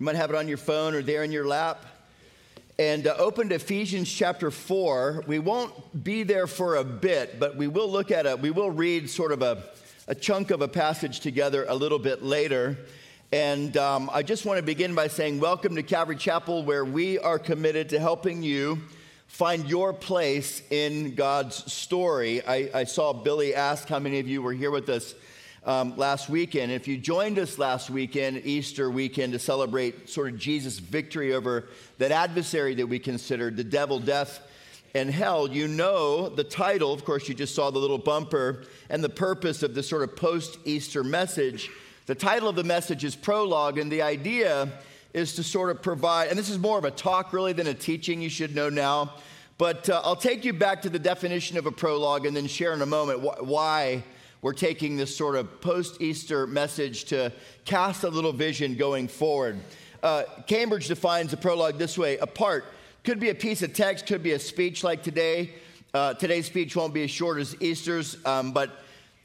You might have it on your phone or there in your lap. And uh, open to Ephesians chapter 4. We won't be there for a bit, but we will look at it. We will read sort of a, a chunk of a passage together a little bit later. And um, I just want to begin by saying, Welcome to Calvary Chapel, where we are committed to helping you find your place in God's story. I, I saw Billy ask how many of you were here with us um, last weekend. If you joined us last weekend, Easter weekend, to celebrate sort of Jesus' victory over that adversary that we considered, the devil, death, and hell, you know the title. Of course, you just saw the little bumper and the purpose of this sort of post Easter message. The title of the message is Prologue, and the idea is to sort of provide, and this is more of a talk really than a teaching, you should know now. But uh, I'll take you back to the definition of a prologue and then share in a moment wh- why we're taking this sort of post Easter message to cast a little vision going forward. Uh, Cambridge defines a prologue this way a part could be a piece of text, could be a speech like today. Uh, today's speech won't be as short as Easter's, um, but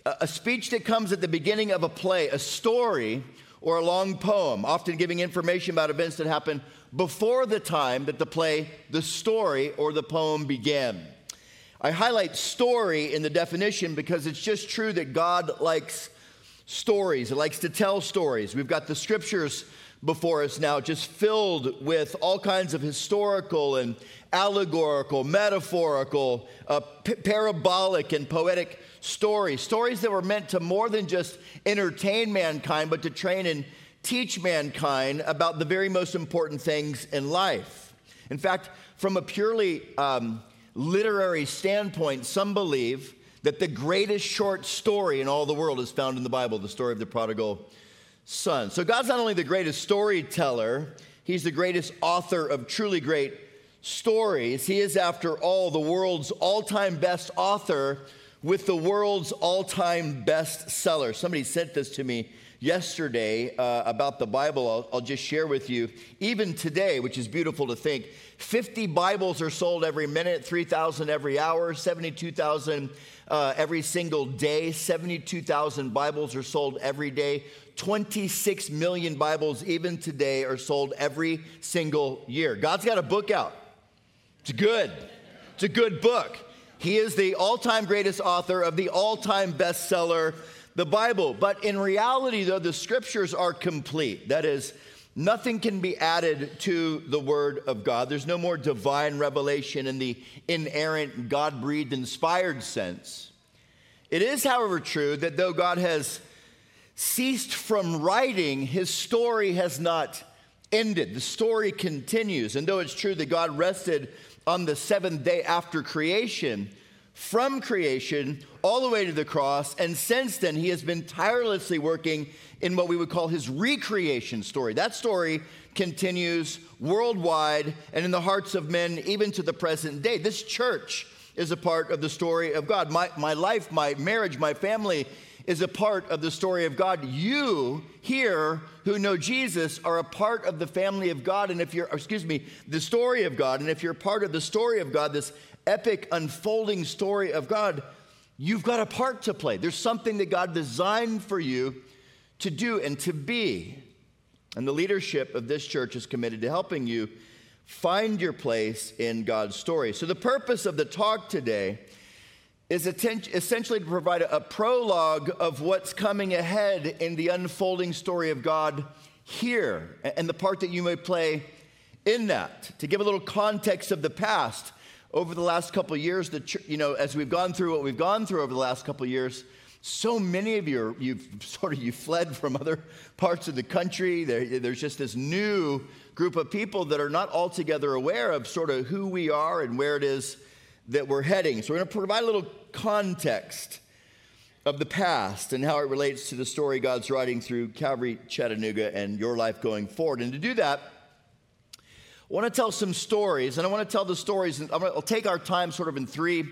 a, a speech that comes at the beginning of a play, a story, or a long poem, often giving information about events that happened before the time that the play, the story, or the poem began. I highlight story in the definition because it's just true that God likes stories. He likes to tell stories. We've got the scriptures before us now, just filled with all kinds of historical and allegorical, metaphorical, uh, p- parabolic, and poetic stories. Stories that were meant to more than just entertain mankind, but to train and teach mankind about the very most important things in life. In fact, from a purely um, literary standpoint, some believe that the greatest short story in all the world is found in the Bible, the story of the prodigal son. So God's not only the greatest storyteller, he's the greatest author of truly great stories. He is, after all, the world's all time best author with the world's all time best seller. Somebody sent this to me yesterday uh, about the Bible. I'll, I'll just share with you. Even today, which is beautiful to think, 50 Bibles are sold every minute, 3,000 every hour, 72,000 uh, every single day, 72,000 Bibles are sold every day. 26 million Bibles, even today, are sold every single year. God's got a book out. It's good. It's a good book. He is the all time greatest author of the all time bestseller, the Bible. But in reality, though, the scriptures are complete. That is, nothing can be added to the Word of God. There's no more divine revelation in the inerrant, God breathed, inspired sense. It is, however, true that though God has ceased from writing, his story has not ended. The story continues. And though it's true that God rested on the seventh day after creation, from creation all the way to the cross, and since then, he has been tirelessly working in what we would call his recreation story. That story continues worldwide and in the hearts of men, even to the present day. This church is a part of the story of God. My, my life, my marriage, my family is a part of the story of God. You here who know Jesus are a part of the family of God. And if you're, excuse me, the story of God, and if you're part of the story of God, this epic unfolding story of God, you've got a part to play. There's something that God designed for you to do and to be. And the leadership of this church is committed to helping you find your place in God's story. So, the purpose of the talk today is essentially to provide a prologue of what's coming ahead in the unfolding story of God here and the part that you may play in that. To give a little context of the past, over the last couple years, the, you know, as we've gone through what we've gone through over the last couple years, so many of you, you've sort of you fled from other parts of the country. There, there's just this new group of people that are not altogether aware of sort of who we are and where it is that we're heading. So we're going to provide a little context. of the past and how it relates to the story God's writing through Calvary Chattanooga and your life going forward. And to do that, I want to tell some stories, and I want to tell the stories, and I'll take our time sort of in three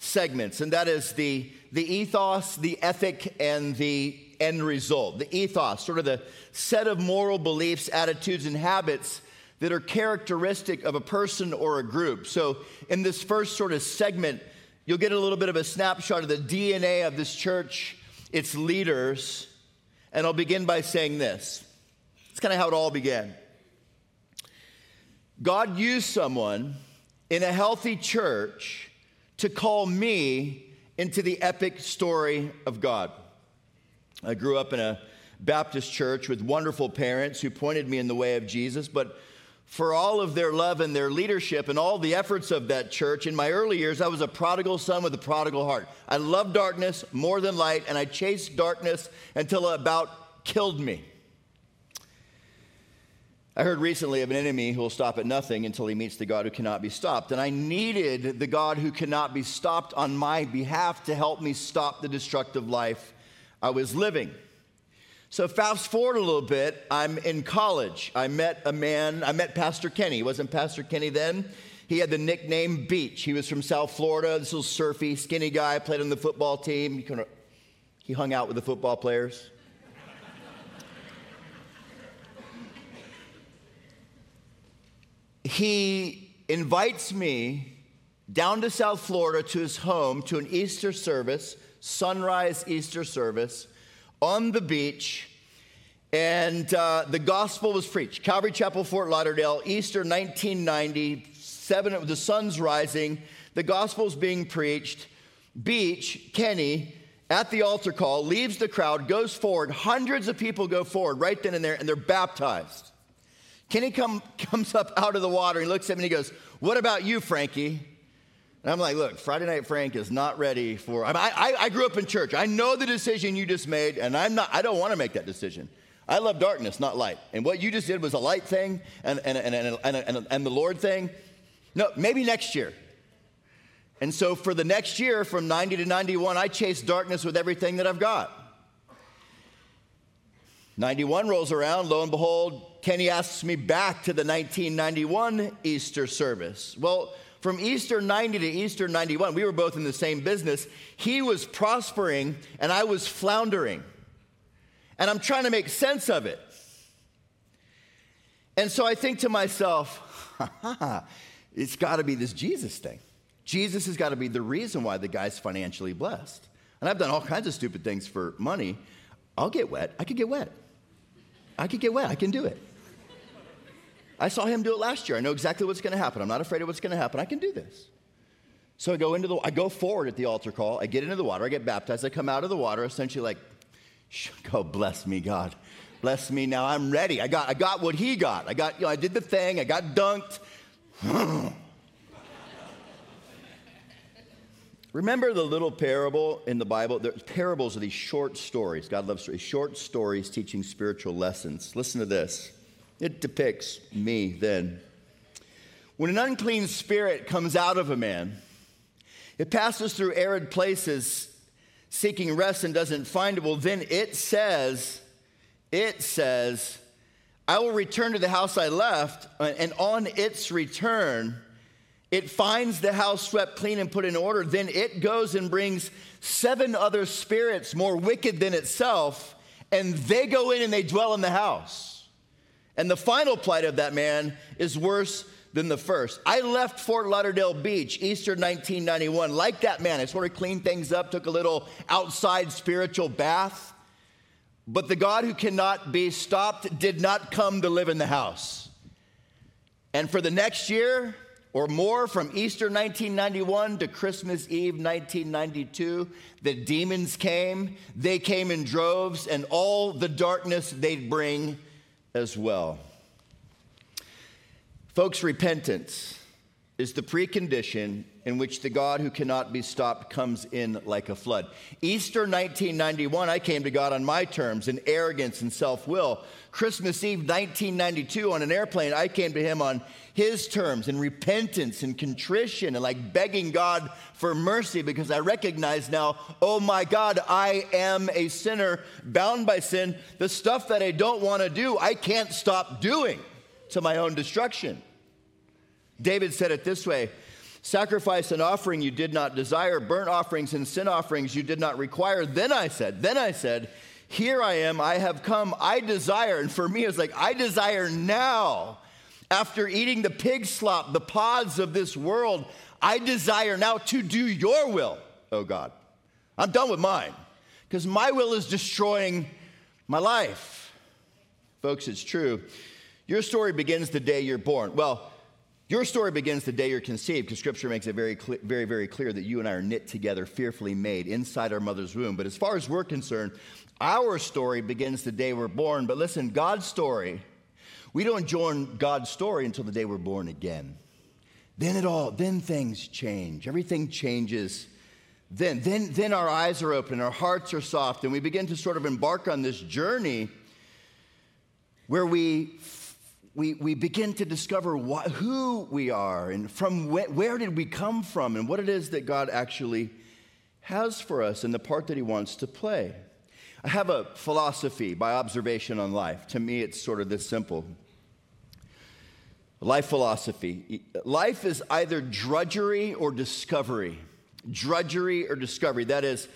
segments, and that is the, the ethos, the ethic, and the end result. The ethos, sort of the set of moral beliefs, attitudes, and habits that are characteristic of a person or a group. So, in this first sort of segment, you'll get a little bit of a snapshot of the DNA of this church, its leaders, and I'll begin by saying this. It's kind of how it all began. God used someone in a healthy church to call me into the epic story of God. I grew up in a Baptist church with wonderful parents who pointed me in the way of Jesus, but for all of their love and their leadership and all the efforts of that church. In my early years, I was a prodigal son with a prodigal heart. I loved darkness more than light, and I chased darkness until it about killed me. I heard recently of an enemy who will stop at nothing until he meets the God who cannot be stopped. And I needed the God who cannot be stopped on my behalf to help me stop the destructive life I was living. So fast forward a little bit, I'm in college. I met a man, I met Pastor Kenny. He wasn't Pastor Kenny then. He had the nickname Beach. He was from South Florida. This little surfy, skinny guy, played on the football team. He, kind of, he hung out with the football players. He invites me down to South Florida to his home to an Easter service, sunrise Easter service on the beach, and uh, the gospel was preached. Calvary Chapel, Fort Lauderdale, Easter 1990, seven, the sun's rising, the gospel's being preached. Beach, Kenny, at the altar call, leaves the crowd, goes forward. Hundreds of people go forward right then and there, and they're baptized. Kenny come, comes up out of the water. He looks at me and he goes, What about you, Frankie? And I'm like, look, Friday Night Frank is not ready for. I, I, I grew up in church. I know the decision you just made, and I'm not. I don't want to make that decision. I love darkness, not light. And what you just did was a light thing and, and, and, and, and, and the Lord thing. No, maybe next year. And so for the next year, from 90 to 91, I chased darkness with everything that I've got. 91 rolls around, lo and behold, Kenny asks me back to the 1991 Easter service. Well, from Easter 90 to Easter 91, we were both in the same business. He was prospering and I was floundering. And I'm trying to make sense of it. And so I think to myself, it's got to be this Jesus thing. Jesus has got to be the reason why the guy's financially blessed. And I've done all kinds of stupid things for money. I'll get wet. I could get wet. I could get wet. I can do it. I saw him do it last year. I know exactly what's going to happen. I'm not afraid of what's going to happen. I can do this. So I go into the I go forward at the altar call. I get into the water. I get baptized. I come out of the water essentially like go bless me God. Bless me now. I'm ready. I got I got what he got. I got you know, I did the thing. I got dunked. Remember the little parable in the Bible? The parables are these short stories. God loves stories. Short stories teaching spiritual lessons. Listen to this. It depicts me then. When an unclean spirit comes out of a man, it passes through arid places seeking rest and doesn't find it. Well, then it says, it says, I will return to the house I left, and on its return, it finds the house swept clean and put in order. Then it goes and brings seven other spirits more wicked than itself, and they go in and they dwell in the house. And the final plight of that man is worse than the first. I left Fort Lauderdale Beach, Easter 1991, like that man. I sort of cleaned things up, took a little outside spiritual bath. But the God who cannot be stopped did not come to live in the house. And for the next year or more, from Easter 1991 to Christmas Eve 1992, the demons came. They came in droves, and all the darkness they'd bring as well. Folks, repentance is the precondition in which the God who cannot be stopped comes in like a flood. Easter 1991, I came to God on my terms in arrogance and self will. Christmas Eve 1992, on an airplane, I came to Him on His terms and repentance and contrition and like begging God for mercy because I recognize now, oh my God, I am a sinner bound by sin. The stuff that I don't want to do, I can't stop doing to my own destruction. David said it this way Sacrifice and offering you did not desire, burnt offerings and sin offerings you did not require. Then I said, Then I said, Here I am, I have come, I desire. And for me, it's like, I desire now, after eating the pig slop, the pods of this world, I desire now to do your will, oh God. I'm done with mine, because my will is destroying my life. Folks, it's true. Your story begins the day you're born. Well, your story begins the day you're conceived because scripture makes it very, very, very clear that you and I are knit together, fearfully made inside our mother's womb. But as far as we're concerned, our story begins the day we're born. But listen, God's story, we don't join God's story until the day we're born again. Then it all, then things change. Everything changes. Then, then, then our eyes are open, our hearts are soft, and we begin to sort of embark on this journey where we we, we begin to discover who we are and from wh- where did we come from and what it is that God actually has for us and the part that He wants to play. I have a philosophy by observation on life. To me, it's sort of this simple. Life philosophy. Life is either drudgery or discovery. Drudgery or discovery. That is,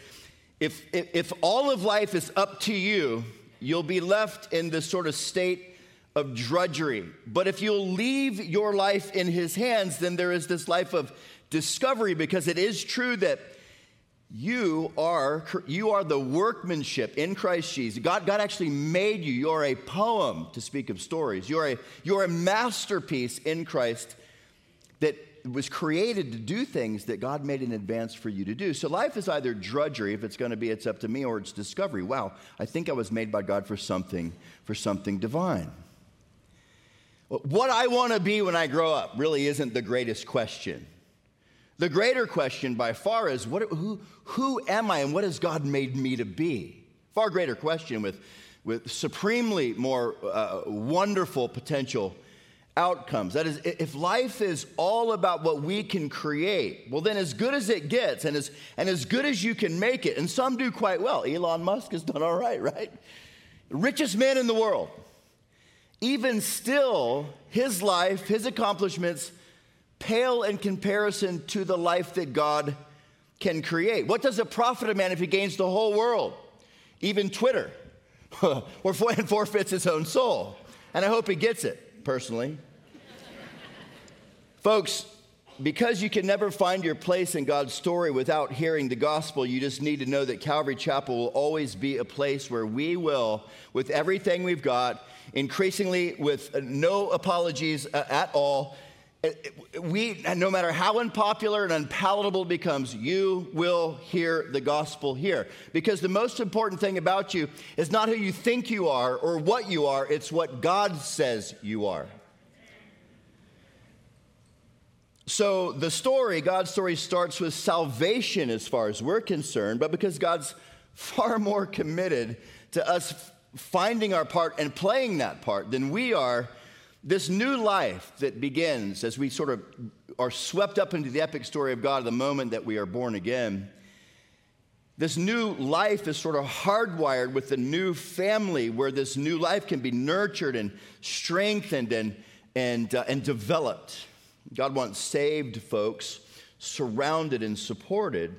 if, if, if all of life is up to you, you'll be left in this sort of state of drudgery. But if you'll leave your life in His hands, then there is this life of discovery because it is true that you are you are the workmanship in Christ Jesus. God, God actually made you. You're a poem to speak of stories. You're a, you're a masterpiece in Christ that was created to do things that God made in advance for you to do. So life is either drudgery, if it's going to be, it's up to me, or it's discovery. Wow, I think I was made by God for something, for something divine. What I want to be when I grow up really isn't the greatest question. The greater question by far is what, who, who am I and what has God made me to be? Far greater question with, with supremely more uh, wonderful potential outcomes. That is, if life is all about what we can create, well, then as good as it gets and as, and as good as you can make it, and some do quite well. Elon Musk has done all right, right? Richest man in the world even still, his life, his accomplishments pale in comparison to the life that God can create. What does it profit a man if he gains the whole world, even Twitter, or forfeits his own soul? And I hope he gets it, personally. Folks, because you can never find your place in God's story without hearing the gospel, you just need to know that Calvary Chapel will always be a place where we will, with everything we've got, increasingly with no apologies uh, at all. We, no matter how unpopular and unpalatable it becomes, you will hear the gospel here. Because the most important thing about you is not who you think you are or what you are, it's what God says you are. So the story, God's story, starts with salvation as far as we're concerned, but because God's far more committed to us finding our part and playing that part than we are, this new life that begins as we sort of are swept up into the epic story of God at the moment that we are born again. This new life is sort of hardwired with the new family where this new life can be nurtured and strengthened and, and, uh, and developed. God wants saved folks surrounded and supported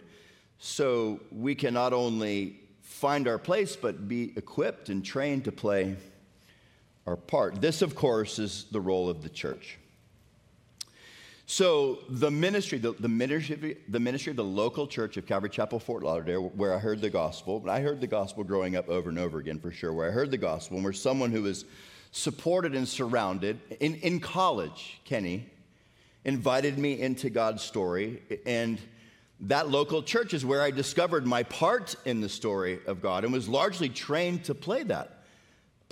so we can not only find our place, but be equipped and trained to play our part. This, of course, is the role of the church. So the ministry, the, the, ministry, the ministry of the local church of Calvary Chapel, Fort Lauderdale, where I heard the gospel, and I heard the gospel growing up over and over again for sure, where I heard the gospel, and where someone who was supported and surrounded in, in college, Kenny, invited me into God's story, and that local church is where I discovered my part in the story of God and was largely trained to play that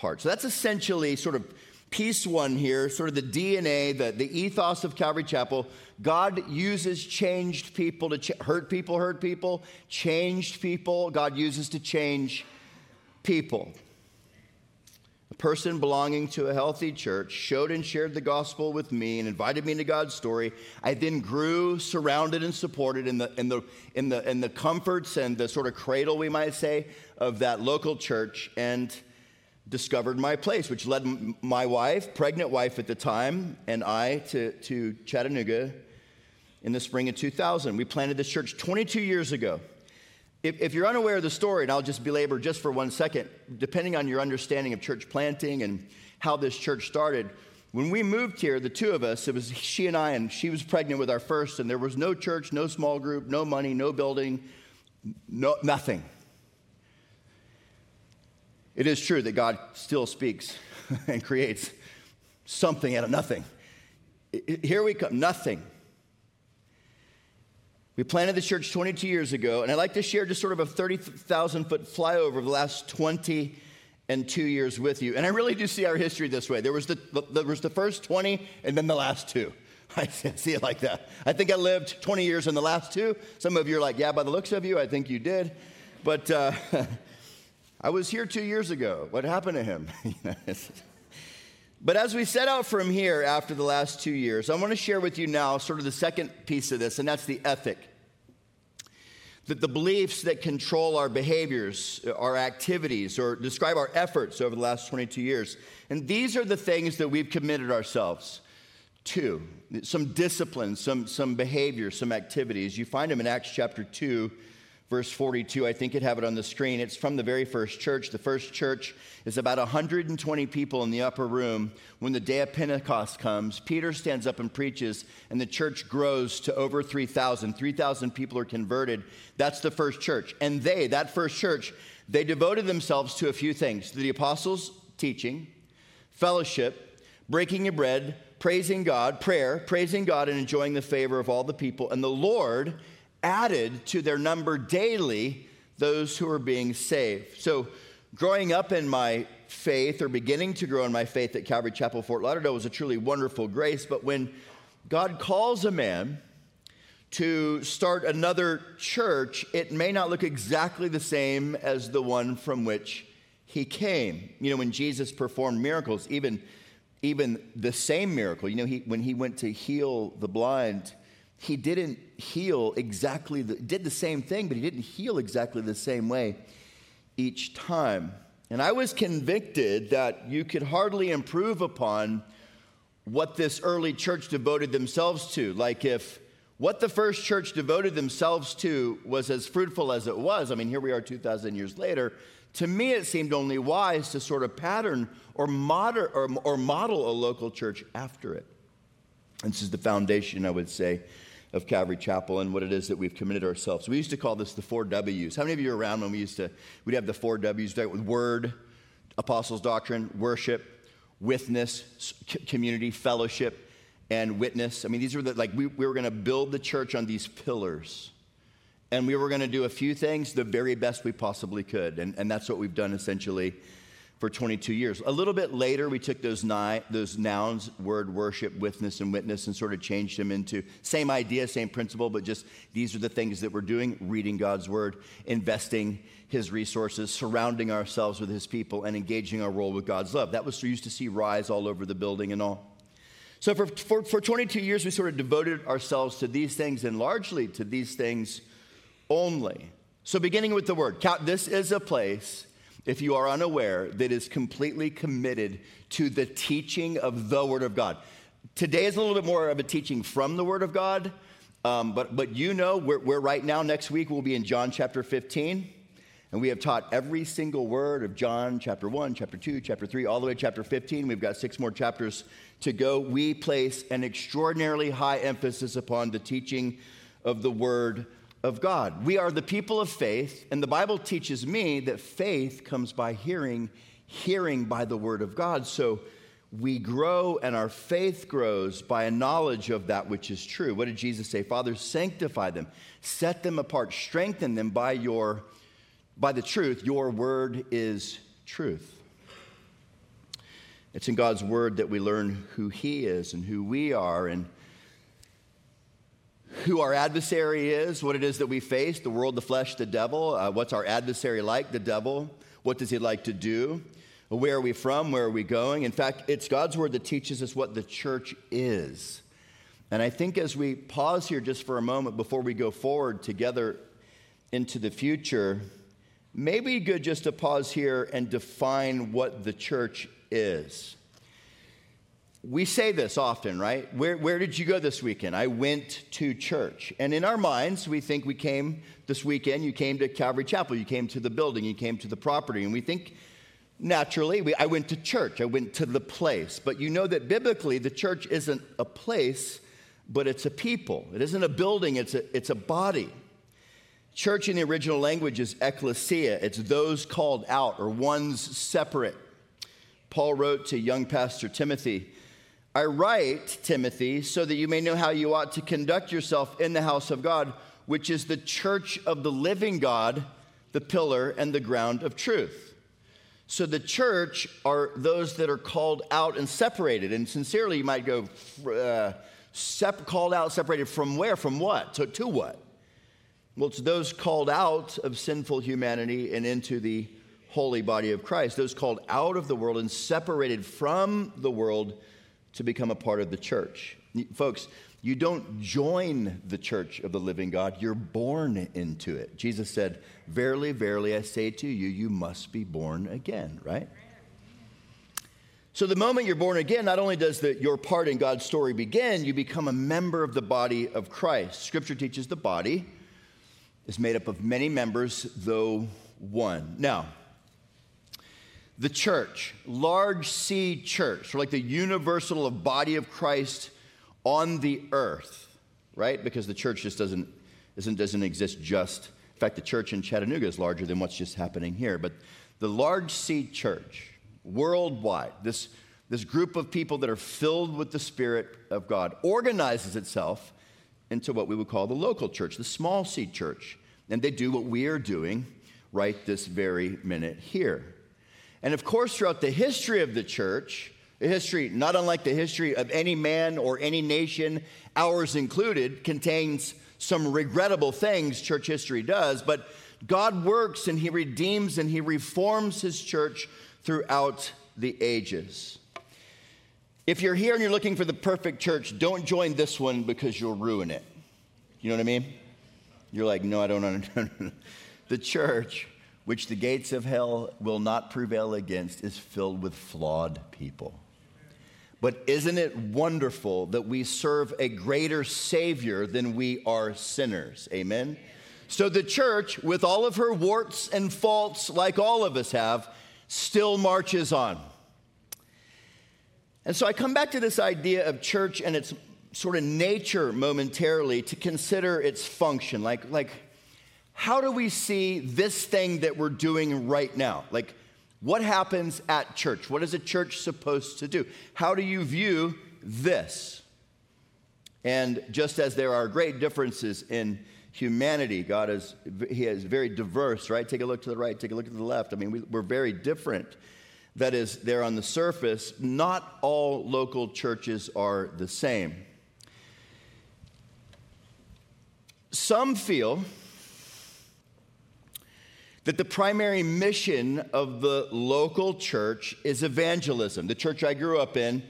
part. So that's essentially sort of piece one here, sort of the DNA, the, the ethos of Calvary Chapel. God uses changed people to ch- hurt people, hurt people, changed people. God uses to change people. A person belonging to a healthy church showed and shared the gospel with me and invited me into God's story. I then grew, surrounded, and supported in the, in the, in the, in the comforts and the sort of cradle, we might say, of that local church and discovered my place, which led my wife, pregnant wife at the time, and I to, to Chattanooga in the spring of 2000. We planted this church 22 years ago. If, if, you're unaware of the story, and I'll just belabor just for one second, depending on your understanding of church planting and how this church started, when we moved here, the two of us, it was she and I, and she was pregnant with our first, and there was no church, no small group, no money, no building, no, nothing. It is true that God still speaks and creates something out of nothing. Here we come, nothing. We planted the church 22 years ago, and I'd like to share just sort of a 30,000 foot flyover of the last 20 and two years with you. And I really do see our history this way. There was the, there was the first 20 and then the last two. I see it like that. I think I lived 20 years in the last two. Some of you are like, yeah, by the looks of you, I think you did. But uh, I was here two years ago. What happened to him? But as we set out from here after the last two years, I want to share with you now sort of the second piece of this, and that's the ethic. That the beliefs that control our behaviors, our activities, or describe our efforts over the last 22 years. And these are the things that we've committed ourselves to some disciplines, some, some behaviors, some activities. You find them in Acts chapter 2, verse 42. I think you'd have it on the screen. It's from the very first church. The first church is about 120 people in the upper room. When the day of Pentecost comes, Peter stands up and preaches, and the church grows to over 3,000. 3,000 people are converted. That's the first church. And they, that first church, they devoted themselves to a few things the apostles' teaching, fellowship, breaking of bread, praising God, prayer, praising God, and enjoying the favor of all the people. And the Lord added to their number daily those who are being saved. So, growing up in my faith or beginning to grow in my faith at Calvary Chapel, Fort Lauderdale was a truly wonderful grace. But when God calls a man to start another church, it may not look exactly the same as the one from which he came. You know, when Jesus performed miracles, even, even the same miracle, you know, he, when he went to heal the blind, he didn't heal exactly the, did the same thing, but he didn't heal exactly the same way each time. And I was convicted that you could hardly improve upon what this early church devoted themselves to. Like if what the first church devoted themselves to was as fruitful as it was, I mean, here we are 2,000 years later. To me, it seemed only wise to sort of pattern or, moder, or, or model a local church after it. This is the foundation, I would say, of Calvary Chapel and what it is that we've committed ourselves. We used to call this the four W's. How many of you are around when we used to, we'd have the four W's with word, apostles' doctrine, worship, witness, community, fellowship, and witness. I mean, these were the, like, we, we were going to build the church on these pillars. And we were going to do a few things the very best we possibly could. And, and that's what we've done essentially for 22 years. A little bit later, we took those, ni- those nouns, word, worship, witness, and witness, and sort of changed them into same idea, same principle, but just these are the things that we're doing reading God's word, investing his resources, surrounding ourselves with his people, and engaging our role with God's love. That was used to see rise all over the building and all. So for, for, for 22 years, we sort of devoted ourselves to these things and largely to these things only. So beginning with the word, this is a place if you are unaware, that is completely committed to the teaching of the Word of God. Today is a little bit more of a teaching from the Word of God, um, but, but you know, we're, we're right now, next week, we'll be in John chapter 15. And we have taught every single word of John chapter 1, chapter 2, chapter 3, all the way to chapter 15. We've got six more chapters to go. We place an extraordinarily high emphasis upon the teaching of the Word of God. We are the people of faith, and the Bible teaches me that faith comes by hearing, hearing by the word of God. So we grow and our faith grows by a knowledge of that which is true. What did Jesus say? Father, sanctify them, set them apart, strengthen them by your by the truth. Your word is truth. It's in God's word that we learn who He is and who we are and who our adversary is, what it is that we face the world, the flesh, the devil. Uh, what's our adversary like? The devil. What does he like to do? Where are we from? Where are we going? In fact, it's God's word that teaches us what the church is. And I think as we pause here just for a moment before we go forward together into the future, maybe good just to pause here and define what the church is. We say this often, right? Where, where did you go this weekend? I went to church. And in our minds, we think we came this weekend, you came to Calvary Chapel, you came to the building, you came to the property. And we think naturally, we, I went to church, I went to the place. But you know that biblically, the church isn't a place, but it's a people. It isn't a building, it's a, it's a body. Church in the original language is ecclesia, it's those called out or ones separate. Paul wrote to young pastor Timothy, I write, Timothy, so that you may know how you ought to conduct yourself in the house of God, which is the church of the living God, the pillar and the ground of truth. So the church are those that are called out and separated. And sincerely, you might go, uh, sep- called out, separated from where? From what? To, to what? Well, it's those called out of sinful humanity and into the holy body of Christ, those called out of the world and separated from the world to become a part of the church. Folks, you don't join the church of the living God, you're born into it. Jesus said, Verily, verily, I say to you, you must be born again, right? So, the moment you're born again, not only does the, your part in God's story begin, you become a member of the body of Christ. Scripture teaches the body is made up of many members, though one. Now, the church, large C church, or like the universal of body of Christ on the earth, right? Because the church just doesn't, isn't, doesn't exist just. In fact, the church in Chattanooga is larger than what's just happening here. But the large C church, worldwide, this, this group of people that are filled with the Spirit of God, organizes itself into what we would call the local church, the small C church. And they do what we are doing right this very minute here. And of course, throughout the history of the church, a history not unlike the history of any man or any nation, ours included, contains some regrettable things church history does, but God works and He redeems and He reforms His church throughout the ages. If you're here and you're looking for the perfect church, don't join this one because you'll ruin it. You know what I mean? You're like, no, I don't understand. the church which the gates of hell will not prevail against, is filled with flawed people. But isn't it wonderful that we serve a greater Savior than we are sinners? Amen? So the church, with all of her warts and faults, like all of us have, still marches on. And so I come back to this idea of church and its sort of nature momentarily to consider its function. Like, like how do we see this thing that we're doing right now? Like, what happens at church? What is a church supposed to do? How do you view this? And just as there are great differences in humanity, God is He is very diverse, right? Take a look to the right, take a look to the left. I mean, we, we're very different. That is, there on the surface. Not all local churches are the same. Some feel that the primary mission of the local church is evangelism. The church I grew up in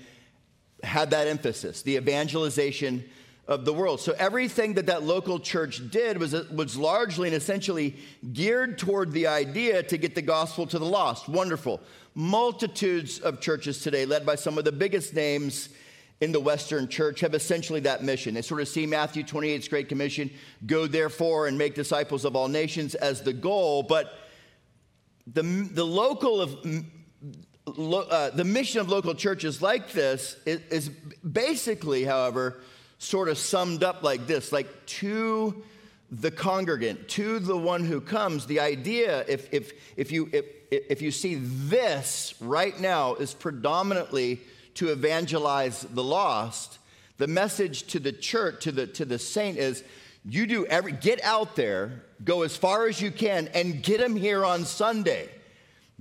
had that emphasis, the evangelization of the world. So everything that that local church did was, was largely and essentially geared toward the idea to get the gospel to the lost. Wonderful. Multitudes of churches today, led by some of the biggest names in the Western church have essentially that mission. They sort of see Matthew 28's Great Commission go therefore and make disciples of all nations as the goal, but the, the local of uh, the mission of local churches like this is, is basically, however, sort of summed up like this like to the congregant, to the one who comes, the idea, if, if, if, you, if, if you see this right now, is predominantly to evangelize the lost, the message to the church, to the, to the saint is you do every, get out there, go as far as you can, and get them here on Sunday.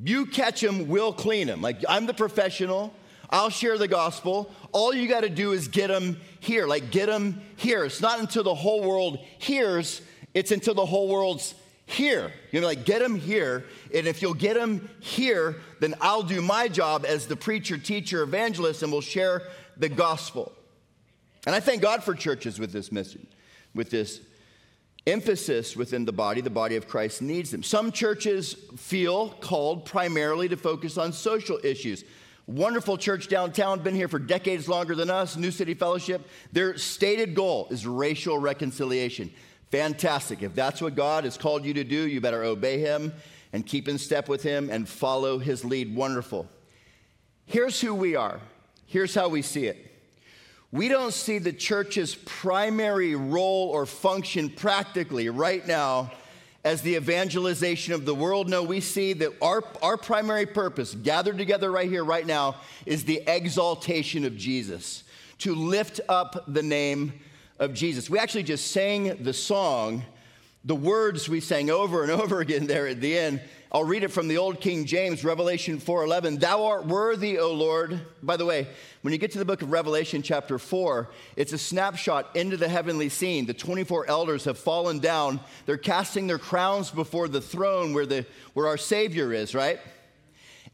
You catch them, we'll clean them. Like, I'm the professional. I'll share the gospel. All you got to do is get them here. Like, get them here. It's not until the whole world hears, it's until the whole world's here. You know, like, get them here. And if you'll get them here, then I'll do my job as the preacher, teacher, evangelist, and we'll share the gospel. And I thank God for churches with this mission, with this emphasis within the body. The body of Christ needs them. Some churches feel called primarily to focus on social issues. Wonderful church downtown, been here for decades longer than us, New City Fellowship. Their stated goal is racial reconciliation. Fantastic. If that's what God has called you to do, you better obey Him and keep in step with Him and follow His lead. Wonderful. Here's who we are. Here's how we see it. We don't see the church's primary role or function practically right now as the evangelization of the world. No, we see that our, our primary purpose, gathered together right here, right now, is the exaltation of Jesus, to lift up the name of Jesus. We actually just sang the song, the words we sang over and over again there at the end. I'll read it from the old King James, Revelation 4:11. Thou art worthy, O Lord. By the way, when you get to the book of Revelation chapter 4, it's a snapshot into the heavenly scene. The 24 elders have fallen down. They're casting their crowns before the throne where the where our savior is, right?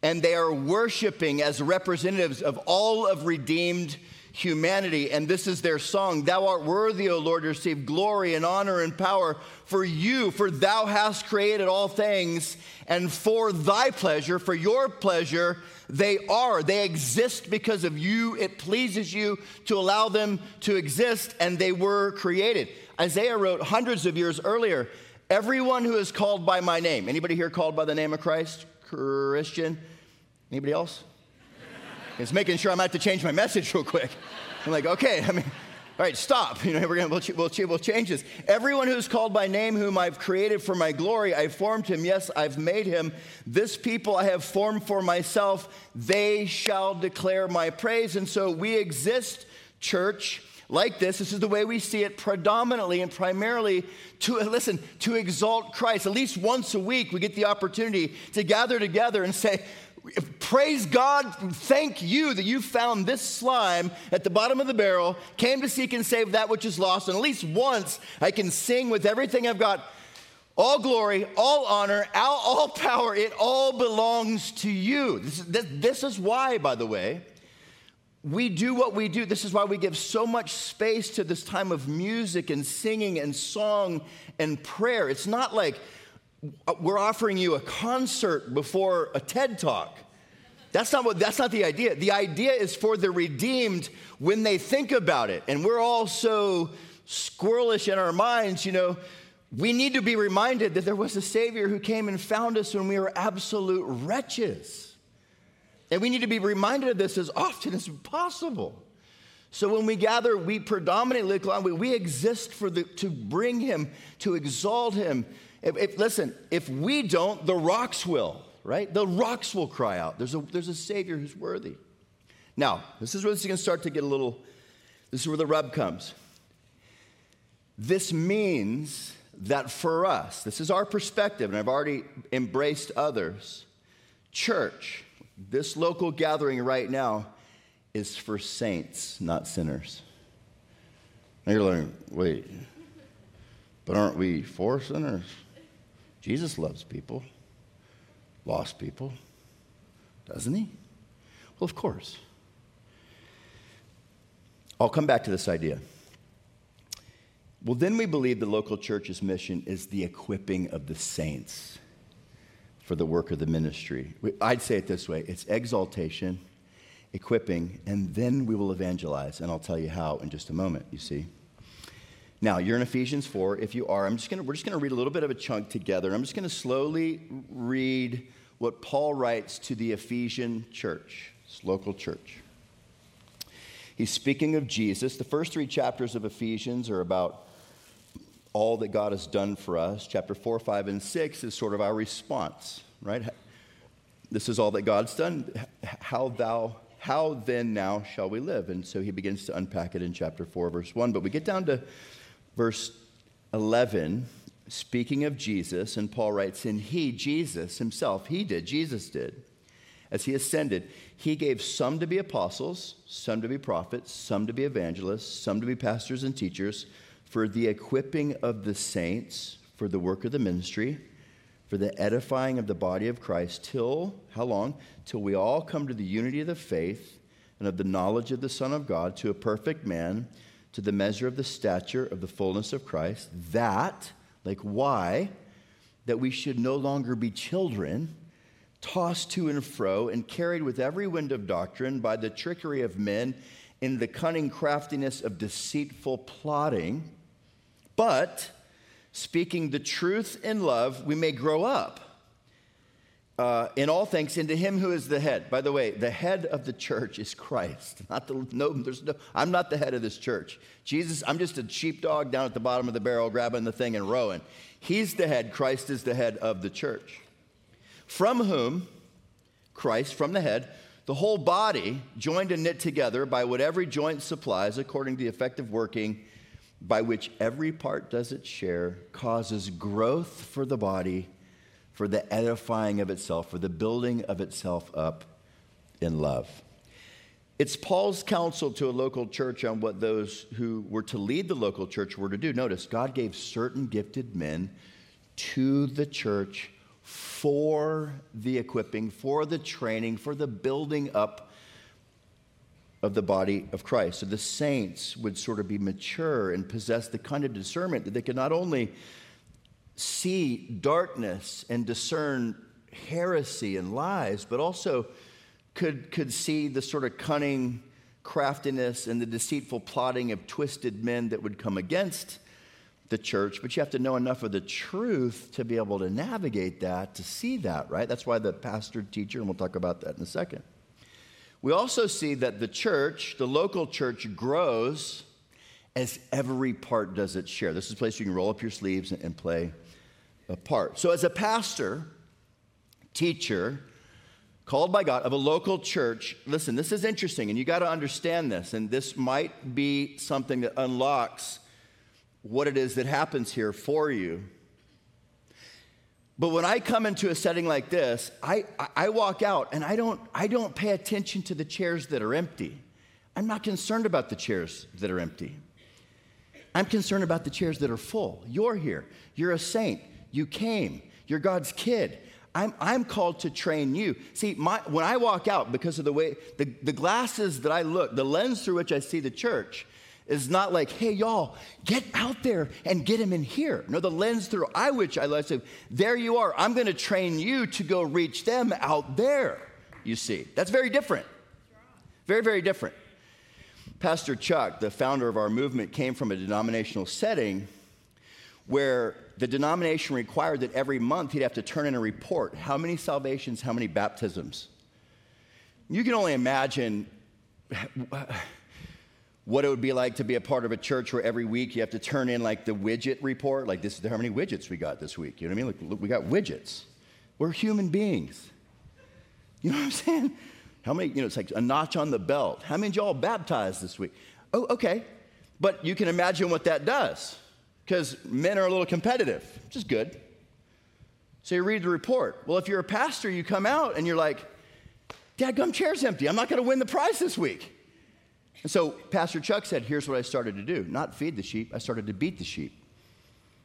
And they are worshiping as representatives of all of redeemed humanity. And this is their song Thou art worthy, O Lord, to receive glory and honor and power for you, for thou hast created all things, and for thy pleasure, for your pleasure, they are. They exist because of you. It pleases you to allow them to exist, and they were created. Isaiah wrote hundreds of years earlier Everyone who is called by my name. Anybody here called by the name of Christ? Christian? Anybody else? It's making sure I'm to to change my message real quick. I'm like, okay, I mean, all right, stop. You know, we're gonna, we'll, we'll, we'll change this. Everyone who's called by name, whom I've created for my glory, I formed him. Yes, I've made him. This people I have formed for myself. They shall declare my praise. And so we exist, church, like this. This is the way we see it predominantly and primarily to, listen, to exalt Christ. At least once a week, we get the opportunity to gather together and say, Praise God, thank you that you found this slime at the bottom of the barrel, came to seek and save that which is lost. And at least once I can sing with everything I've got all glory, all honor, all, all power, it all belongs to you. This is, this, this is why, by the way, we do what we do. This is why we give so much space to this time of music and singing and song and prayer. It's not like, Uh, we're offering you a concert before a TED talk. That's not what that's not the idea. The idea is for the redeemed when they think about it. And we're all so squirrelish in our minds, you know, we need to be reminded that there was a savior who came and found us when we were absolute wretches. And we need to be reminded of this as often as possible. So when we gather, we predominantly we, we exist for the, to bring him, to exalt him, if, if, listen, if we don't, the rocks will, right? The rocks will cry out. There's a, there's a Savior who's worthy. Now, this is where this is going to start to get a little, this is where the rub comes. This means that for us, this is our perspective, and I've already embraced others. Church, this local gathering right now, is for saints, not sinners. Now you're like, wait, but aren't we for sinners? Jesus loves people, lost people, doesn't he? Well, of course. I'll come back to this idea. Well, then we believe the local church's mission is the equipping of the saints for the work of the ministry. I'd say it this way it's exaltation, equipping, and then we will evangelize. And I'll tell you how in just a moment, you see. Now, you're in Ephesians 4. If you are, I'm just gonna, we're just going to read a little bit of a chunk together. I'm just going to slowly read what Paul writes to the Ephesian church, this local church. He's speaking of Jesus. The first three chapters of Ephesians are about all that God has done for us. Chapter 4, 5, and 6 is sort of our response, right? This is all that God's done. How thou how then now shall we live? And so he begins to unpack it in chapter 4, verse 1. But we get down to verse 11, speaking of Jesus, and Paul writes, And he, Jesus himself, he did, Jesus did, as he ascended, he gave some to be apostles, some to be prophets, some to be evangelists, some to be pastors and teachers for the equipping of the saints, for the work of the ministry, for the edifying of the body of Christ, till, how long? Till we all come to the unity of the faith and of the knowledge of the Son of God, to a perfect man, to the measure of the stature of the fullness of Christ, that, like why, that we should no longer be children tossed to and fro and carried with every wind of doctrine by the trickery of men in the cunning craftiness of deceitful plotting. But speaking the truth in love, we may grow up uh, in all things into him who is the head. By the way, the head of the church is Christ. Not the no, there's no, I'm not the head of this church. Jesus, I'm just a sheepdog down at the bottom of the barrel grabbing the thing and rowing. He's the head, Christ is the head of the church from whom Christ, from the head, the whole body, joined and knit together by what every joint supplies, according to the effective working by which every part does its share, causes growth for the body, for the edifying of itself, for the building of itself up in love. It's Paul's counsel to a local church on what those who were to lead the local church were to do. Notice, God gave certain gifted men to the church for the equipping, for the training, for the building up of the body of Christ. So the saints would sort of be mature and possess the kind of discernment that they could not only see darkness and discern heresy and lies, but also could, could see the sort of cunning craftiness and the deceitful plotting of twisted men that would come against the church, but you have to know enough of the truth to be able to navigate that, to see that, right? That's why the pastor, teacher, and we'll talk about that in a second. We also see that the church, the local church, grows as every part does its share. This is a place you can roll up your sleeves and, play a part. So, as a pastor, teacher, called by God of a local church, listen, this is interesting, and you got to understand this, and this might be something that unlocks what it is that happens here for you. But when I come into a setting like this, I, I walk out and I don't, I don't pay attention to the chairs that are empty. I'm not concerned about the chairs that are empty. I'm concerned about the chairs that are full. You're here. You're a saint. You came. You're God's kid. I'm, I'm called to train you. See, my, when I walk out, because of the way, the, the glasses that I look, the lens through which I see the church, is not like, hey, y'all, get out there and get him in here. No, the lens through I which I love to, there you are. I'm going to train you to go reach them out there, you see. That's very different. Very, very different. Pastor Chuck, the founder of our movement, came from a denominational setting where the denomination required that every month he'd have to turn in a report how many salvations, how many baptisms. You can only imagine what it would be like to be a part of a church where every week you have to turn in like the widget report, like this is how many widgets we got this week. You know what I mean? Like, look, we got widgets. We're human beings. You know what I'm saying? How many, you know, it's like a notch on the belt. How many y'all baptized this week? Oh, okay. But you can imagine what that does because men are a little competitive, which is good. So you read the report. Well, if you're a pastor, you come out and you're like, Dad, gum chair's empty. I'm not going to win the prize this week. And so Pastor Chuck said, Here's what I started to do not feed the sheep, I started to beat the sheep.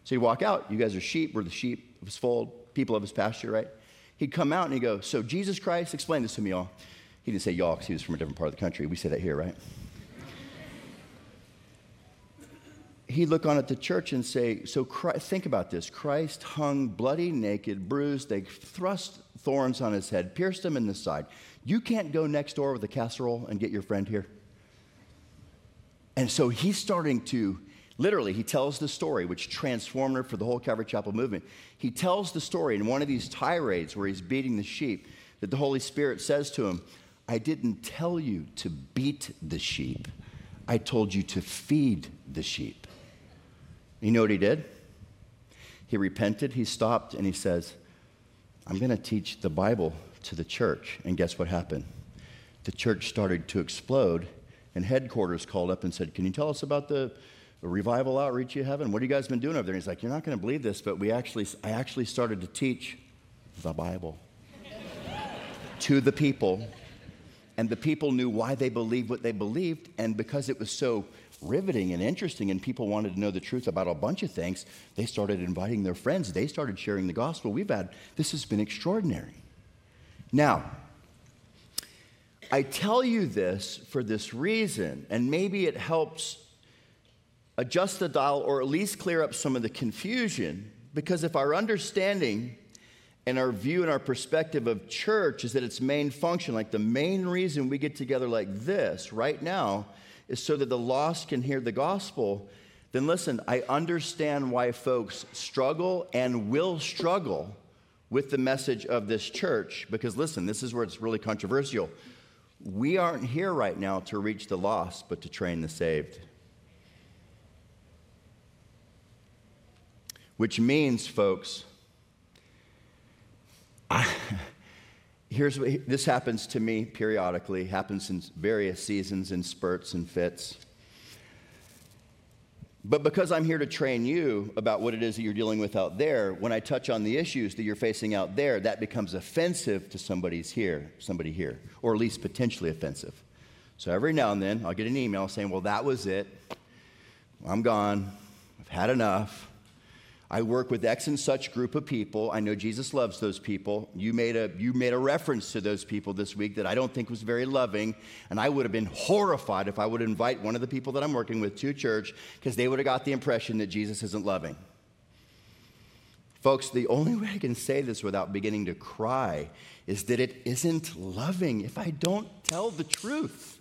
So he'd walk out, you guys are sheep, we're the sheep of his fold, people of his pasture, right? He'd come out and he'd go, So Jesus Christ, explain this to me, y'all. He didn't say y'all because he was from a different part of the country. We say that here, right? He'd look on at the church and say, So Christ, think about this. Christ hung bloody, naked, bruised. They thrust thorns on his head, pierced him in the side. You can't go next door with a casserole and get your friend here. And so he's starting to, literally, he tells the story, which transformed her for the whole Calvary Chapel movement. He tells the story in one of these tirades where he's beating the sheep that the Holy Spirit says to him, I didn't tell you to beat the sheep, I told you to feed the sheep. You know what he did? He repented, he stopped, and he says, I'm going to teach the Bible to the church. And guess what happened? The church started to explode and headquarters called up and said, Can you tell us about the revival outreach you have? And what have you guys been doing over there? And he's like, You're not going to believe this, but we actually, I actually started to teach the Bible. to the people. And the people knew why they believed what they believed. And because it was so riveting and interesting, and people wanted to know the truth about a bunch of things, they started inviting their friends. They started sharing the gospel. We've had, this has been extraordinary. Now, I tell you this for this reason, and maybe it helps adjust the dial or at least clear up some of the confusion, because if our understanding and our view and our perspective of church is that its main function, like the main reason we get together like this right now, is so that the lost can hear the gospel, then listen, I understand why folks struggle and will struggle with the message of this church. Because listen, this is where it's really controversial. We aren't here right now to reach the lost, but to train the saved. Which means, folks, I, here's what this happens to me periodically, happens in various seasons and spurts and fits. But because I'm here to train you about what it is that you're dealing with out there, when I touch on the issues that you're facing out there, that becomes offensive to somebody's here, somebody here, or at least potentially offensive. So every now and then I'll get an email saying, Well, that was it. I'm gone. I've had enough. I work with X and such group of people. I know Jesus loves those people. You made a, you made a reference to those people this week that I don't think was very loving. And I would have been horrified if I would invite one of the people that I'm working with to church because they would have got the impression that Jesus isn't loving. Folks, the only way I can say this without beginning to cry is that it isn't loving if I don't tell the truth.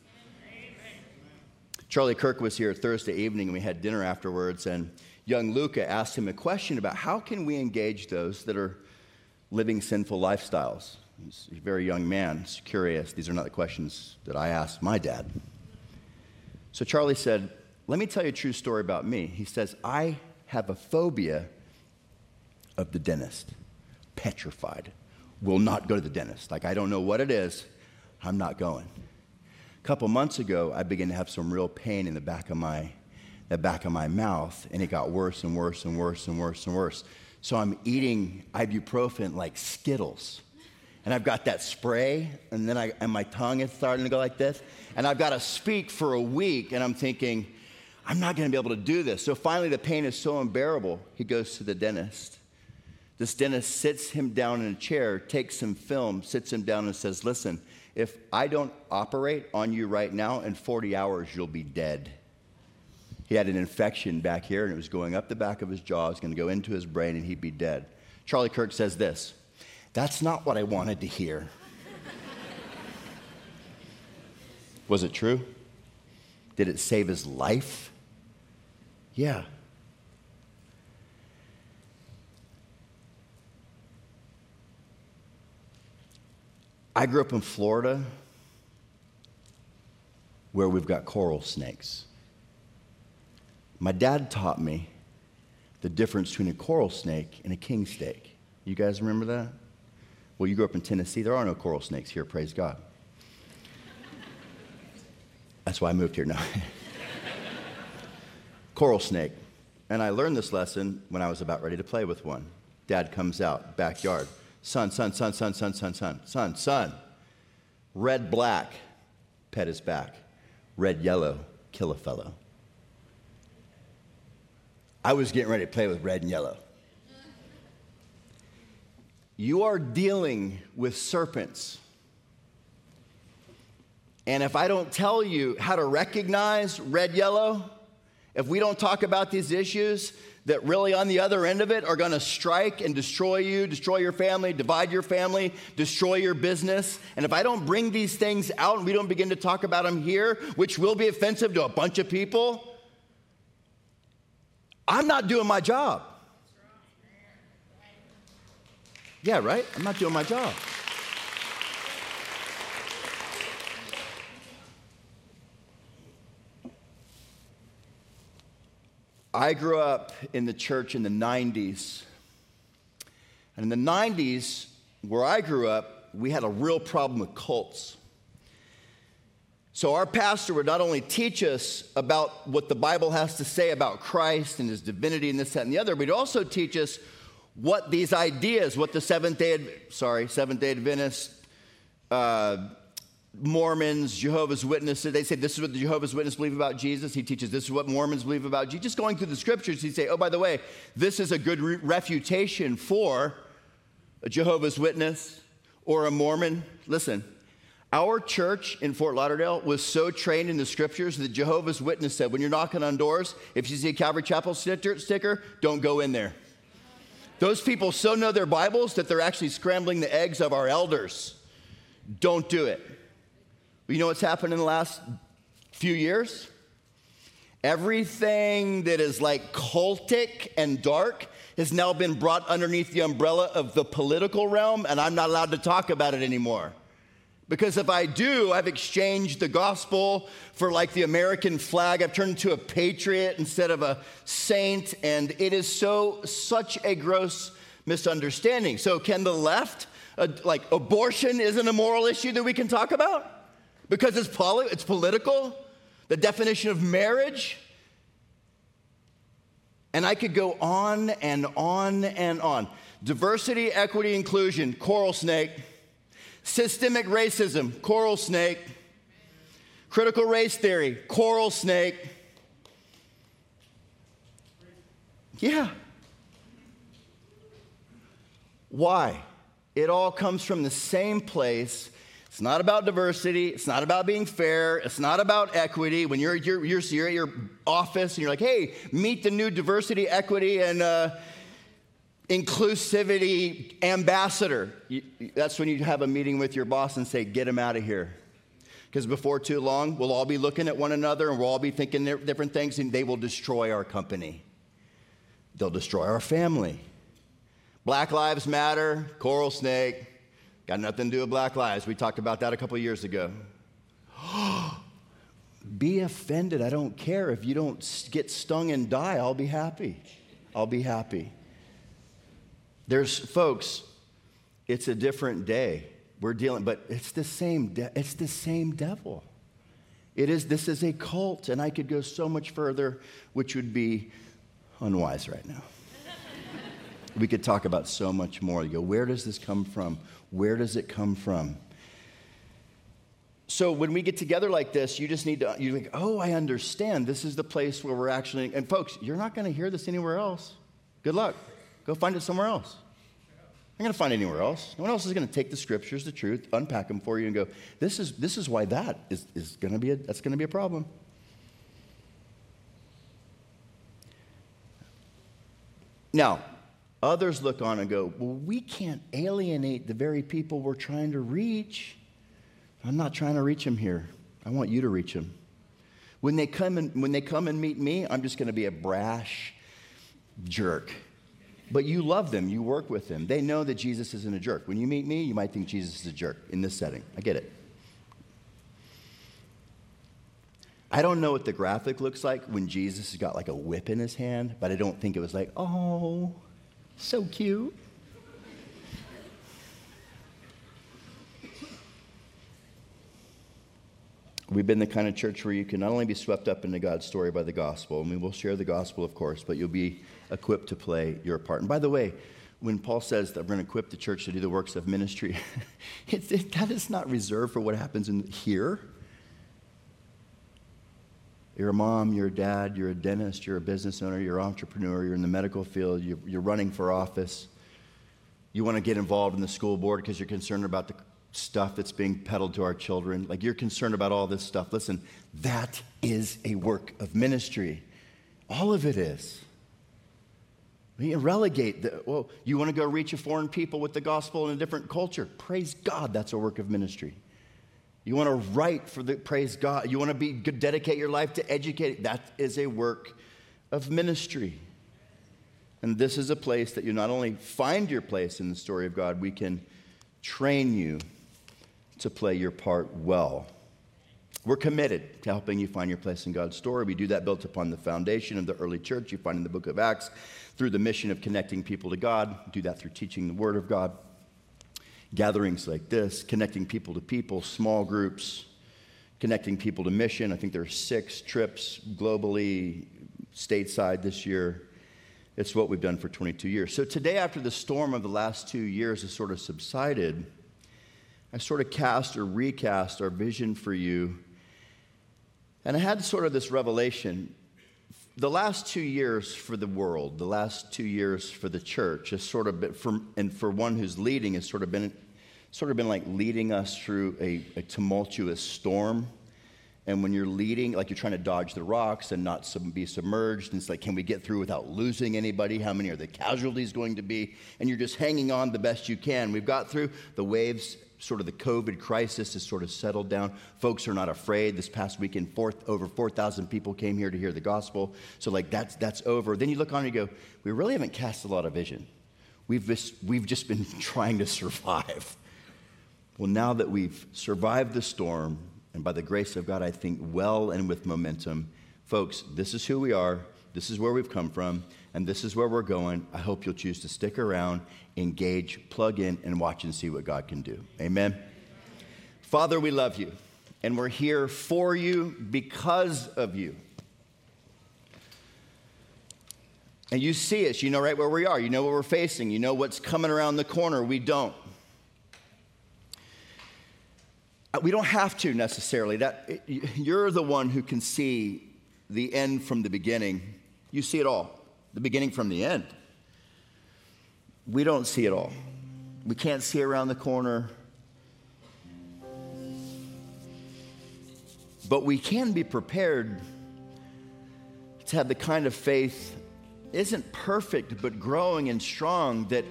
Charlie Kirk was here Thursday evening and we had dinner afterwards and young Luca asked him a question about how can we engage those that are living sinful lifestyles. He's a very young man, he's curious. These are not the questions that I asked my dad. So Charlie said, Let me tell you a true story about me. He says, I have a phobia of the dentist, petrified. Will not go to the dentist. Like, I don't know what it is, I'm not going. A couple months ago, I began to have some real pain in the back of my the back of my mouth, and it got worse and worse and worse and worse and worse. So I'm eating ibuprofen like Skittles. And I've got that spray, and then I, and my tongue is starting to go like this. And I've got to speak for a week, and I'm thinking, I'm not going to be able to do this. So finally, the pain is so unbearable, he goes to the dentist. This dentist sits him down in a chair, takes some film, sits him down, and says, Listen, if I don't operate on you right now, in 40 hours, you'll be dead. He had an infection back here and it was going up the back of his jaw. It was going to go into his brain and he'd be dead. Charlie Kirk says this That's not what I wanted to hear. Was it true? Did it save his life? Yeah. I grew up in Florida where we've got coral snakes. My dad taught me the difference between a coral snake and a king snake. You guys remember that? Well, you grew up in Tennessee. There are no coral snakes here, praise God. That's why I moved here now. coral snake. And I learned this lesson when I was about ready to play with one. Dad comes out, backyard. Son, son, son, son, son, son, son, son, son. Red, black, pet his back. Red, yellow, kill a fellow. I was getting ready to play with red and yellow. You are dealing with serpents. And if I don't tell you how to recognize red, yellow, if we don't talk about these issues that really on the other end of it are going to strike and destroy you, destroy your family, divide your family, destroy your business, and if I don't bring these things out and we don't begin to talk about them here, which will be offensive to a bunch of people, I'm not doing my job. Yeah, right? I'm not doing my job. I grew up in the church in the 90s. And in the 90s, where I grew up, we had a real problem with cults. So, our pastor would not only teach us about what the Bible has to say about Christ and his divinity and this, that, and the other, but he'd also teach us what these ideas, what the Seventh day, sorry, Seventh day Adventist uh, Mormons, Jehovah's Witnesses, they say this is what the Jehovah's Witnesses believe about Jesus. He teaches this is what Mormons believe about Jesus. Just going through the scriptures, he'd say, oh, by the way, this is a good re- refutation for a Jehovah's Witness or a Mormon. Listen, our church in Fort Lauderdale was so trained in the scriptures that Jehovah's Witness said, when you're knocking on doors, if you see a Calvary Chapel sticker, don't go in there. Those people so know their Bibles that they're actually scrambling the eggs of our elders. Don't do it. You know what's happened in the last few years? Everything that is like cultic and dark has now been brought underneath the umbrella of the political realm, and I'm not allowed to talk about it anymore. Because if I do, I've exchanged the gospel for like the American flag. I've turned into a patriot instead of a saint, and it is so such a gross misunderstanding. So, can the left, uh, like abortion, isn't a moral issue that we can talk about? because it's, poli- it's political, the definition of marriage. And I could go on and on and on. Diversity, equity, inclusion, coral snake. Systemic racism, coral snake. Critical race theory, coral snake. Yeah. Why? It all comes from the same place it's not about diversity. It's not about being fair. It's not about equity. When you're, you're, you're, you're at your office and you're like, hey, meet the new diversity, equity, and uh, inclusivity ambassador, that's when you have a meeting with your boss and say, get him out of here. Because before too long, we'll all be looking at one another and we'll all be thinking different things, and they will destroy our company. They'll destroy our family. Black Lives Matter, Coral Snake, Got nothing to do with Black Lives. We talked about that a couple years ago. be offended. I don't care. If you don't get stung and die, I'll be happy. I'll be happy. There's folks, it's a different day. We're dealing, but it's the same, de- it's the same devil. It is, this is a cult, and I could go so much further, which would be unwise right now. we could talk about so much more. You go, where does this come from? Where does it come from? So when we get together like this, you just need to, you're like, oh, I understand. This is the place where we're actually, and folks, you're not going to hear this anywhere else. Good luck. Go find it somewhere else. I'm going to find anywhere else. No one else is going to take the scriptures, the truth, unpack them for you, and go, this is, this is why that is, is going to be a, that's going to be a problem. Now, Others look on and go, Well, we can't alienate the very people we're trying to reach. I'm not trying to reach them here. I want you to reach them. When they come and, when they come and meet me, I'm just going to be a brash jerk. But you love them, you work with them. They know that Jesus isn't a jerk. When you meet me, you might think Jesus is a jerk in this setting. I get it. I don't know what the graphic looks like when Jesus has got like a whip in his hand, but I don't think it was like, oh, so cute. We've been the kind of church where you can not only be swept up into God's story by the gospel, and we will share the gospel, of course, but you'll be equipped to play your part. And by the way, when Paul says that we're going to equip the church to do the works of ministry, it, that is not reserved for what happens in here. You're a mom, you're a dad, you're a dentist, you're a business owner, you're an entrepreneur, you're in the medical field, you're, you're running for office. You want to get involved in the school board because you're concerned about the stuff that's being peddled to our children. Like you're concerned about all this stuff. Listen, that is a work of ministry. All of it is. We relegate the, well, you want to go reach a foreign people with the gospel in a different culture. Praise God, that's a work of ministry. You want to write for the praise God. You want to be dedicate your life to educate. That is a work of ministry. And this is a place that you not only find your place in the story of God, we can train you to play your part well. We're committed to helping you find your place in God's story. We do that built upon the foundation of the early church you find in the book of Acts through the mission of connecting people to God. We do that through teaching the word of God gatherings like this, connecting people to people, small groups, connecting people to mission. I think there are six trips globally, stateside this year. It's what we've done for 22 years. So today, after the storm of the last two years has sort of subsided, I sort of cast or recast our vision for you. And I had sort of this revelation. The last two years for the world, the last two years for the church, has sort of been, for, and for one who's leading, has sort of been, sort of been like leading us through a, a tumultuous storm. And when you're leading, like you're trying to dodge the rocks and not sub- be submerged, and it's like, can we get through without losing anybody? How many are the casualties going to be? And you're just hanging on the best you can. We've got through the waves, sort of the COVID crisis has sort of settled down. Folks are not afraid. This past weekend, over 4,000 people came here to hear the gospel. So, like, that's, that's over. Then you look on and you go, we really haven't cast a lot of vision. We've just, we've just been trying to survive. Well, now that we've survived the storm, and by the grace of God, I think well and with momentum. Folks, this is who we are, this is where we've come from, and this is where we're going. I hope you'll choose to stick around, engage, plug in, and watch and see what God can do. Amen. Father, we love you, and we're here for you because of you. And you see us, you know right where we are, you know what we're facing, you know what's coming around the corner. We don't. Uh, we don't have to necessarily. That you're the one who can see the end from the beginning. You see it all, the beginning from the end. We don't see it all. We can't see around the corner. But we can be prepared to have the kind of faith isn't perfect but growing and strong that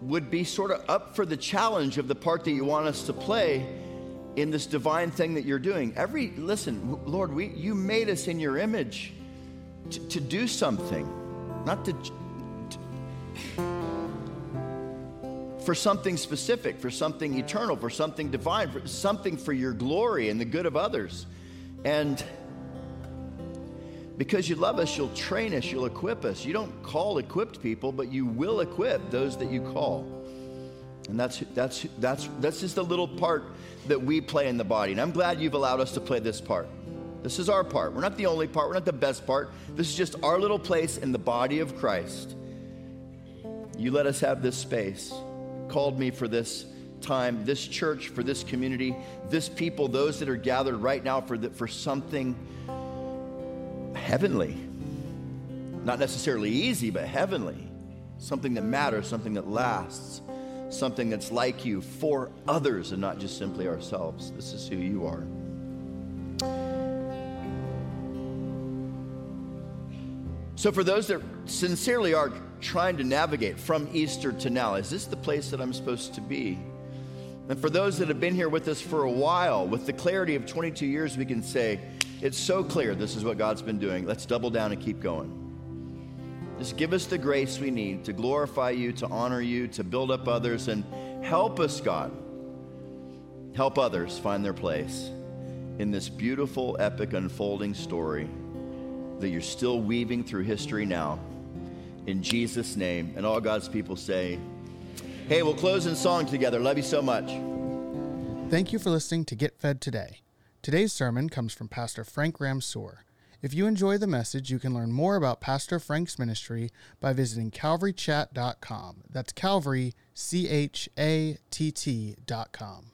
would be sort of up for the challenge of the part that you want us to play in this divine thing that you're doing. Every, listen, Lord, we, you made us in your image to, to do something, not to, to, for something specific, for something eternal, for something divine, for something for your glory and the good of others. And because you love us, you'll train us, you'll equip us. You don't call equipped people, but you will equip those that you call. And that's, that's, that's, that's just a little part that we play in the body. And I'm glad you've allowed us to play this part. This is our part. We're not the only part, we're not the best part. This is just our little place in the body of Christ. You let us have this space. Called me for this time, this church, for this community, this people, those that are gathered right now for, the, for something heavenly. Not necessarily easy, but heavenly. Something that matters, something that lasts something that's like you for others and not just simply ourselves. This is who you are. So, for those that sincerely are trying to navigate from Easter to now, is this the place that I'm supposed to be? And for those that have been here with us for a while, with the clarity of 22 years, we can say, it's so clear this is what God's been doing. Let's double down and keep going. Just give us the grace we need to glorify you, to honor you, to build up others, and help us, God. Help others find their place in this beautiful, epic, unfolding story that you're still weaving through history now. In Jesus' name. And all God's people say, Hey, we'll close in song together. Love you so much. Thank you for listening to Get Fed Today. Today's sermon comes from Pastor Frank Ramseur. If you enjoy the message, you can learn more about Pastor Frank's ministry by visiting calvarychatt.com. That's Calvary, C H A T T.com.